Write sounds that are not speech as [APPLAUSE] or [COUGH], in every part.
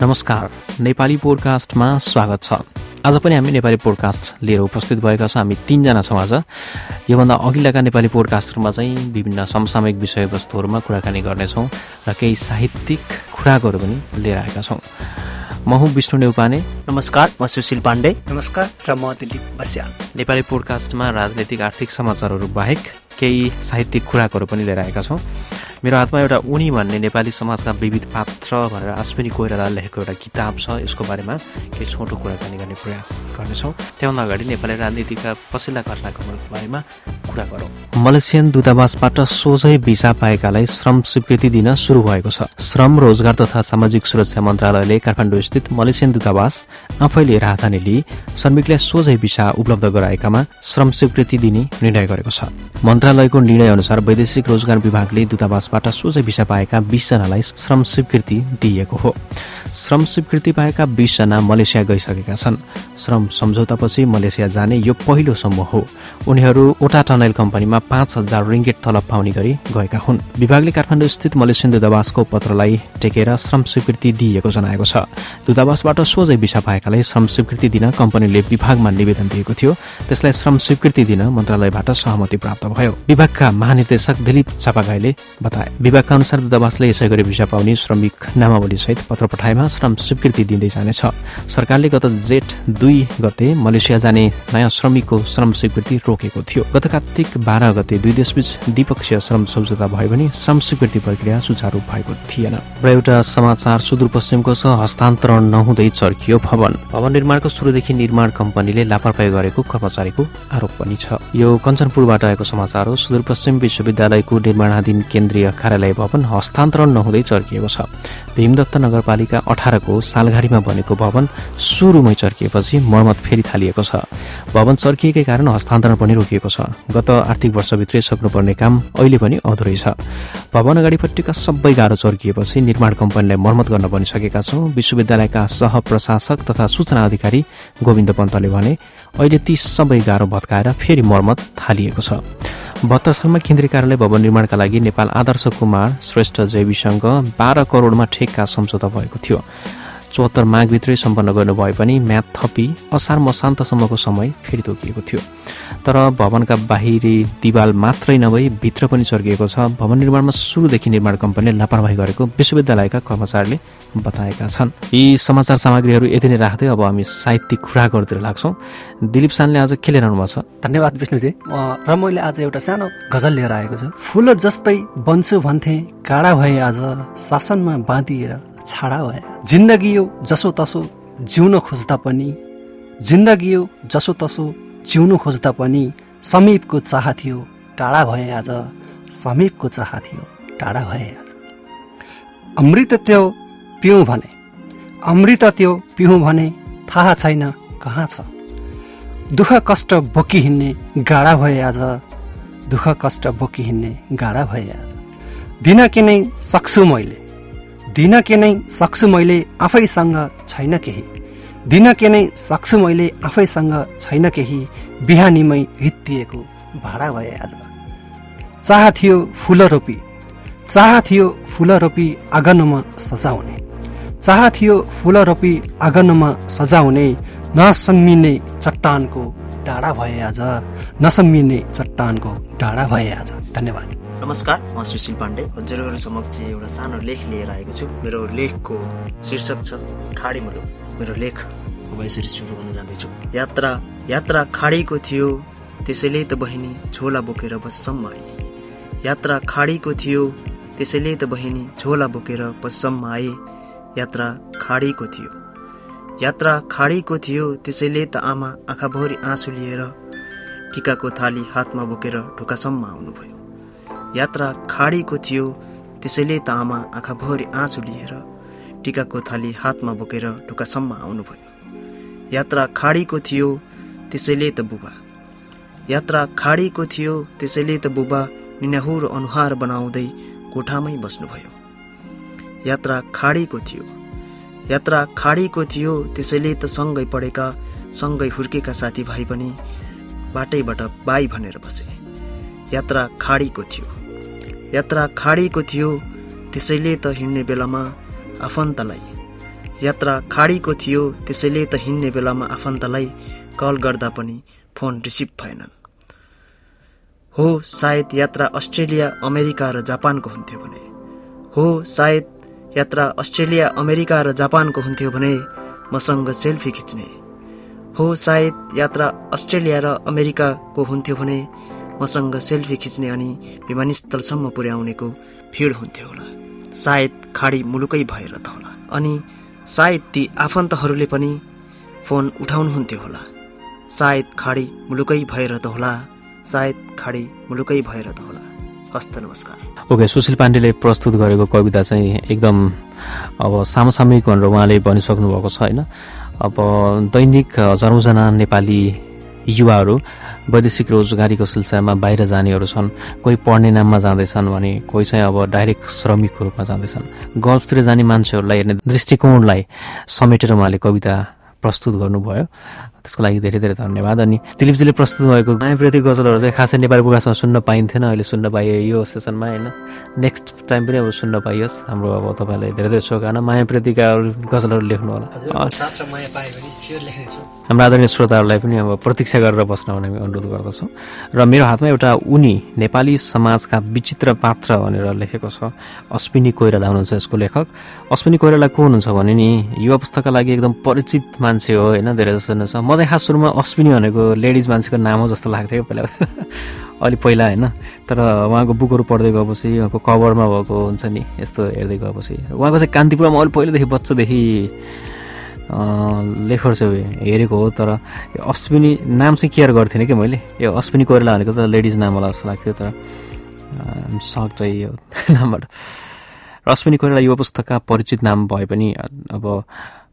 नमस्कार। नेपाली पोडकास्टमा स्वागत छ। आज पनि हामी नेपाली पोडकास्ट लिएर उपस्थित भएका छौँ। हामी तिनजना छौँ आज। योभन्दा अघिल्लाका नेपाली पोडकास्टहरूमा चाहिँ विभिन्न समसामयिक विषयवस्तुहरूमा कुराकानी गर्नेछौँ र केही साहित्यिक खुराकहरू पनि लिएर आएका छौँ। म हुँ विष्णु नेउपाने। नमस्कार म सुशील पाण्डे। नमस्कार र म दिलीप बस्याल। नेपाली पोडकास्टमा राजनैतिक आर्थिक समाचारहरू बाहेक केही साहित्यिक खुराकहरू पनि लिएर आएका छौँ। मेरो हातमा एउटा उनी भन्ने नेपाली समाजका विविध पात्र भनेर आश्विनी कोइरालाले लेखेको एउटा किताब छ। यसको बारेमा केही छोटो कुराकानी गर्ने प्रयास गर्नेछौँ। त्योभन्दा अगाडि नेपाली राजनीतिका पछिल्ला घटनाक्रमहरूको बारेमा कुरा गरौँ। मलेसियन दूतावासबाट सोझै भिसा पाएकालाई श्रम स्वीकृति दिन सुरु भएको छ। श्रम रोजगार तथा सामाजिक सुरक्षा मन्त्रालयले काठमाडौँ स्थित मलेसियन दूतावास आफैले राजधानी लिई श्रमिकलाई सोझै भिसा उपलब्ध गराएकामा श्रम स्वीकृति दिने निर्णय गरेको छ। मन्त्रालयको निर्णय अनुसार वैदेशिक रोजगार विभागले दूतावासबाट सोझै भिसा पाएका बिसजनालाई श्रम स्वीकृति दिइएको हो। श्रम स्वीकृति पाएका बिसजना मलेसिया गइसकेका छन्। श्रम सम्झौतापछि मलेसिया जाने यो पहिलो समूह हो। उनीहरू ओटा टनल कम्पनीमा पाँच हजार रिङ्गेट तलब पाउने गरी गएका हुन्। विभागले काठमाडौँ स्थित मलेसियन दूतावासको पत्रलाई टेकेर श्रम स्वीकृति दिएको जनाएको छ। दूतावासबाट सोझै भिसा पाएकालाई श्रम स्वीकृति दिन कम्पनीले विभागमा निवेदन दिएको थियो। त्यसलाई श्रम स्वीकृति दिन मन्त्रालयबाट सहमति प्राप्त भयो। विभागका महानिर्देशक दिलीप चापागाईले बताए। विभागका अनुसार दूतावासले यसै गरी भिसा पाउने श्रमिक नामावली सहित पत्र पठाएमा श्रम स्वीकृति दिँदै जानेछ। सरकारले गत जेठ दुई गते मलेसिया जाने नयाँ श्रमिकको श्रम स्वीकृति रोकेको थियो। गत कार्तिक बाह्र गते दुई देशबीच द्विपक्षीय श्रम सम्झौता भयो भने श्रम स्वीकृति प्रक्रिया सुचारू भएको थिएन। र एउटा समाचार सुदूरपश्चिमको छ हस्तान्तरण नहुँदै चर्कियो भवन। भवन निर्माणको सुरुदेखि निर्माण कम्पनीले लापरवाही गरेको कर्मचारीको आरोप पनि छ। यो कञ्चनपुरबाट आएको समाचार हो। सुदूरपश्चिम विश्वविद्यालयको निर्माणाधीन केन्द्रीय कार्यालय भवन हस्तान्तरण नहुँदै चर्किएको छ। भीमदत्त नगरपालिका अठारको सालघारीमा बनेको भवन सुरुमै चर्किएपछि मर्मत फेरि थालिएको छ। भवन चर्किएकै कारण हस्तान्तरण पनि रोकिएको छ। गत आर्थिक वर्षभित्रै सक्नुपर्ने काम अहिले पनि अधुरै छ। भवन अगाडिपट्टिका सबै गाह्रो चर्किएपछि निर्माण कम्पनीलाई मर्मत गर्न बनिसकेका छौँ। विश्वविद्यालयका सह प्रशासक तथा सूचना अधिकारी गोविन्द पन्तले भने अहिले ती सबै गाह्रो भत्काएर फेरि मर्मत थालिएको छ। बहत्तर सालमा केन्द्रीय कार्यालय भवन निर्माणका लागि नेपाल आदर्श कुमार श्रेष्ठ जैवीसँग बाह्र करोडमा ठेक्का सम्झौता भएको थियो। चौहत्तर माघभित्रै सम्पन्न गर्नुभए पनि म्याद थपी असार मसान्तसम्मको समय फेरि तोकिएको थियो। तर भवनका बाहिरी दिवाल मात्रै नभई भित्र पनि चर्किएको छ। भवन निर्माणमा सुरुदेखि निर्माण कम्पनीले लापरवाही गरेको विश्वविद्यालयका कर्मचारीले बताएका छन्। यी समाचार सामग्रीहरू यति नै राख्दै अब हामी साहित्यिक खुराकहरूतिर लाग्छौँ। दिलीप सानले आज के लिएर आउनुभएको छ? धन्यवाद विष्णुजी। र मैले आज एउटा सानो गजल लिएर आएको छु। फुल जस्तै बन्छु भन्थे काँडा भए आज शासनमा बाँधिएर छाडा भए। जिन्दगी यो जसो तसो जिउन खोज्दा पनि जिन्दगी यो जसो तसो जिउनु खोज्दा पनि समीपको चाह थियो टाढा भए आज। समीपको चाह थियो टाढा भए आज। अमृत त्यो पिउँ भने अमृत त्यो पिउँ भने थाहा छैन कहाँ छ। दुःख कष्ट बोकी हिँड्ने गाडा भए आज। दुःख कष्ट बोकी हिँड्ने गाडा भए आज। दिन कि नै सक्छु मैले दिन के नै सक्छु मैले आफैसँग छैन केही। दिन के नै सक्छु मैले आफैसँग छैन केही बिहानीमै हित्तिएको भाडा भए आज। चाह थियो फुल रोपी चाह थियो फुल रोपी आँगनमा सजाउने। चाह थियो फुल रोपी आँगनमा सजाउने नसम्मिने चट्टानको डाँडा भए आज। नसम्मिने चट्टानको डाँडा भए आज। धन्यवाद। नमस्कार म सुशील पाण्डे। हजुरहरू समक्ष एउटा सानो लेख लिएर आएको छु। मेरो लेखको शीर्षक छ खाडी मुलुक। मेरो लेख म यसरी सुरु गर्न जाँदैछु। यात्रा यात्रा खाडीको थियो त्यसैले त बहिनी झोला बोकेर बससम्म आए यात्रा खाडीको थियो त्यसैले त बहिनी झोला बोकेर बससम्म आए यात्रा खाडीको थियो। यात्रा खाडीको थियो त्यसैले त आमा आँखाभरि आँसु लिएर टिकाको थाली हातमा बोकेर ढोकासम्म आउनुभयो। यात्रा खाडीको थियो। त्यसैले त आमा आँखाभरि आँसु लिएर टिकाको थाली हातमा बोकेर ढोकासम्म आउनुभयो। यात्रा खाडीको थियो त्यसैले त बुबा। यात्रा खाडीको थियो त्यसैले त बुबा निनाहुर अनुहार बनाउँदै कोठामै बस्नुभयो। यात्रा खाडीको थियो। यात्रा खाडीको थियो त्यसैले त सँगै पढेका सँगै हुर्केका साथीभाइ पनि बाटैबाट बाई भनेर बसे। यात्रा खाडीको थियो। यात्रा खाडीको थियो त्यसैले त हिँड्ने बेलामा आफन्तलाई। यात्रा खाडीको थियो त्यसैले त हिँड्ने बेलामा आफन्तलाई कल गर्दा पनि फोन रिसिभ भएनन्। हो सायद यात्रा अस्ट्रेलिया अमेरिका र जापानको हुन्थ्यो भने। हो सायद यात्रा अस्ट्रेलिया अमेरिका र जापानको हुन्थ्यो भने मसँग सेल्फी खिच्ने। हो सायद यात्रा अस्ट्रेलिया र अमेरिकाको हुन्थ्यो भने मसँग सेल्फी खिच्ने अनि विमानस्थलसम्म पुर्याउनेको भिड हुन्थ्यो होला। सायद खाडी मुलुकै भएर त होला। अनि सायद ती आफन्तहरूले पनि फोन उठाउनुहुन्थ्यो होला। सायद खाडी मुलुकै भएर त होला। सायद खाडी मुलुकै भएर त होला। हस्त नमस्कार। ओके सुशील पाण्डेले प्रस्तुत गरेको कविता चाहिँ एकदम अब सामसामिक भनेर उहाँले भनिसक्नु भएको छ होइन? अब दैनिक हजारौँजना नेपाली युवाहरू वैदेशिक रोजगारीको सिलसिलामा बाहिर जानेहरू छन् कोही पढ्ने नाममा जाँदैछन् भने कोही चाहिँ अब डाइरेक्ट श्रमिकको रूपमा जाँदैछन्। गल्फतिर जाने मान्छेहरूलाई हेर्ने दृष्टिकोणलाई समेटेर उहाँले कविता प्रस्तुत गर्नुभयो। त्यसको लागि धेरै धेरै धन्यवाद। अनि दिलीपजीले प्रस्तुत भएको मायाप्रति गजलहरू चाहिँ खासै नेपाली प्रकाशमा सुन्न पाइन्थेन अहिले सुन्न पाइयो यो सेसनमा होइन? नेक्स्ट टाइम पनि अब सुन्न पाइयोस्। हाम्रो अब तपाईँलाई धेरै धेरै शुभकामना। मायाप्रतिका गजलहरू लेख्नु होला। हाम्रो आदरणीय श्रोताहरूलाई पनि अब प्रतीक्षा गरेर बस्न हुने अनुरोध गर्दछौँ। र मेरो हातमा एउटा उनी नेपाली समाजका विचित्र पात्र भनेर लेखेको छ अश्विनी कोइराला हुनुहुन्छ यसको लेखक। अश्विनी कोइराला को हुनुहुन्छ भने नि युवा पुस्तकका लागि एकदम परिचित मान्छे हो होइन? धेरै जस्तो छ। म चाहिँ खास सुरुमा अश्विनी भनेको लेडिज मान्छेको नाम हो जस्तो लाग्थ्यो पहिला। [LAUGHS] अलिक पहिला होइन। तर उहाँको बुकहरू पढ्दै गएपछि उहाँको कभरमा भएको हुन्छ नि यस्तो हेर्दै गएपछि। उहाँको चाहिँ कान्तिपुरमा अलिक पहिलेदेखि बच्चादेखि लेखहरू चाहिँ हेरेको हो। तर अश्विनी नाम चाहिँ केयर गर्थेन कि मैले। यो अश्विनी कोइराला भनेको त लेडिज नाम होला जस्तो लाग्थ्यो। तर सक चाहिँ यो [LAUGHS] नामबाट। र अश्विनी कोइराला युवा पुस्तकका परिचित नाम भए पनि अब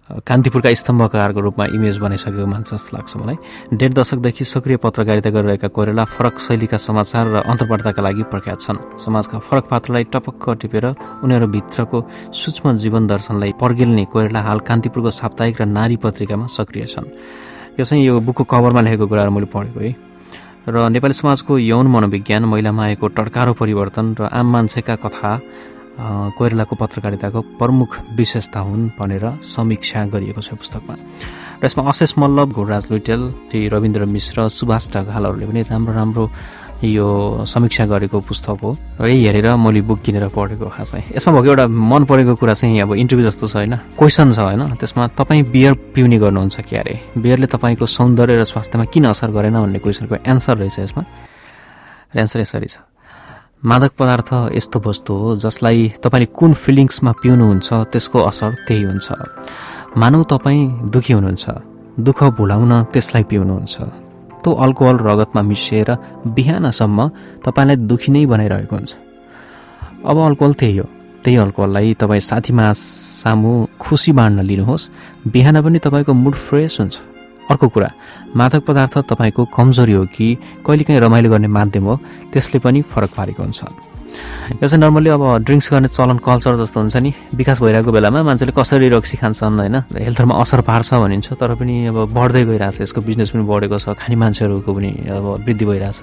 कान्तिपुरका स्तम्भकारको रूपमा इमेज बनाइसकेको मान्छ जस्तो लाग्छ मलाई। डेढ दशकदेखि सक्रिय पत्रकारिता गरिरहेका कोइराला फरक शैलीका समाचार र अन्तर्वार्ताका लागि प्रख्यात छन्। समाजका फरक पात्रलाई टपक्क टिपेर उनीहरूभित्रको सूक्ष्म जीवन दर्शनलाई पर्गेल्ने कोइराला हाल कान्तिपुरको साप्ताहिक र नारी पत्रिकामा सक्रिय छन्। यो चाहिँ यो बुकको कभरमा लेखेको कुराहरू मैले पढेको है। र नेपाली समाजको यौन मनोविज्ञान महिलामा आएको टड्कारो परिवर्तन र आम मान्छेका कथा कोइरालाको पत्रकारिताको प्रमुख विशेषता हुन् भनेर समीक्षा गरिएको छ पुस्तकमा। र यसमा अशेष मल्लभ घोडराज लुइटेल श्री रविन्द्र मिश्र सुभाष ढकालहरूले पनि राम्रो राम्रो यो समीक्षा गरेको पुस्तक हो। र यही हेरेर मैले बुक किनेर पढेको खासै यसमा भएको एउटा मन परेको कुरा चाहिँ अब इन्टरभ्यू जस्तो छ होइन। क्वेसन छ होइन। त्यसमा तपाईँ बियर पिउने गर्नुहुन्छ क्या अरे बियरले तपाईँको सौन्दर्य र स्वास्थ्यमा किन असर गरेन भन्ने क्वेसनको एन्सर रहेछ यसमा। एन्सर यसरी छ। मादक पदार्थ यस्तो वस्तु हो जसलाई तपाईँले कुन फिलिङ्समा पिउनुहुन्छ त्यसको असर त्यही हुन्छ। मानौ तपाईँ दुखी हुनुहुन्छ दुःख भुलाउन त्यसलाई पिउनुहुन्छ। त्यो अल्कोहल रगतमा मिसिएर बिहानसम्म तपाईँलाई दुखी नै बनाइरहेको हुन्छ। अब अल्कोहल त्यही हो। त्यही अल्कोहललाई तपाईँ साथीमा सामु खुसी बाँड्न लिनुहोस्। बिहान पनि तपाईँको मुड फ्रेस हुन्छ। अर्को कुरा मादक पदार्थ तपाईँको कमजोरी हो कि कहिलेकाहीँ रमाइलो गर्ने माध्यम हो त्यसले पनि फरक पारेको हुन्छ। यो चाहिँ नर्मली अब ड्रिङ्क्स गर्ने चलन कल्चर जस्तो हुन्छ नि। विकास भइरहेको बेलामा मान्छेले कसरी रक्सी खान्छन् होइन? हेल्थमा असर पार्छ भनिन्छ तर पनि अब बढ्दै गइरहेछ यसको बिजनेस पनि बढेको छ खाने मान्छेहरूको पनि अब वृद्धि भइरहेछ।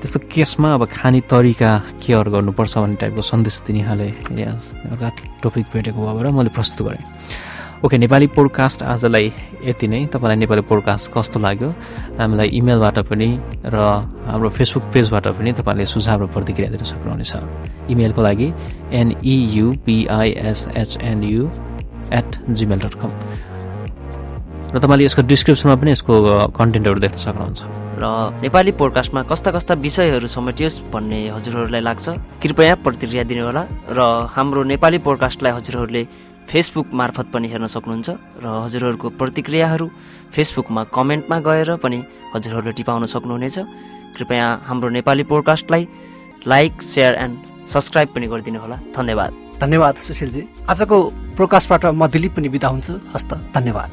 त्यस्तो केसमा अब खाने तरिका केयर गर्नुपर्छ भन्ने टाइपको सन्देश दिनेखाले एउटा टपिक भेटेको भएर मैले प्रस्तुत गरेँ। ओके नेपाली पोडकास्ट आजलाई यति नै। तपाईँलाई नेपाली पोडकास्ट कस्तो लाग्यो? हामीलाई इमेलबाट पनि र हाम्रो फेसबुक पेजबाट पनि तपाईँले सुझाव र प्रतिक्रिया दिन सक्नुहुनेछ। इमेलको लागि एनइयुपिआइएसएचएनयु एट जिमेल डट कम र तपाईँले यसको डिस्क्रिप्सनमा पनि यसको कन्टेन्टहरू देख्न सक्नुहुन्छ। र नेपाली पोडकास्टमा कस्ता कस्ता विषयहरू समेटियोस् भन्ने हजुरहरूलाई लाग्छ कृपया प्रतिक्रिया दिनुहोला। र हाम्रो नेपाली पोडकास्टलाई हजुरहरूले फेसबुक मार्फत पनि हेर्न सक्नुहुन्छ र हजुरहरूको प्रतिक्रियाहरू फेसबुकमा कमेन्टमा गएर पनि हजुरहरूले टिपाउन सक्नुहुनेछ। कृपया हाम्रो नेपाली पोडकास्टलाई लाइक सेयर एन्ड सब्सक्राइब पनि गरिदिनु होला धन्यवाद। धन्यवाद सुशीलजी। आजको प्रकाशबाट म दिलीप पनि बिदा हुन्छु। हस्त धन्यवाद।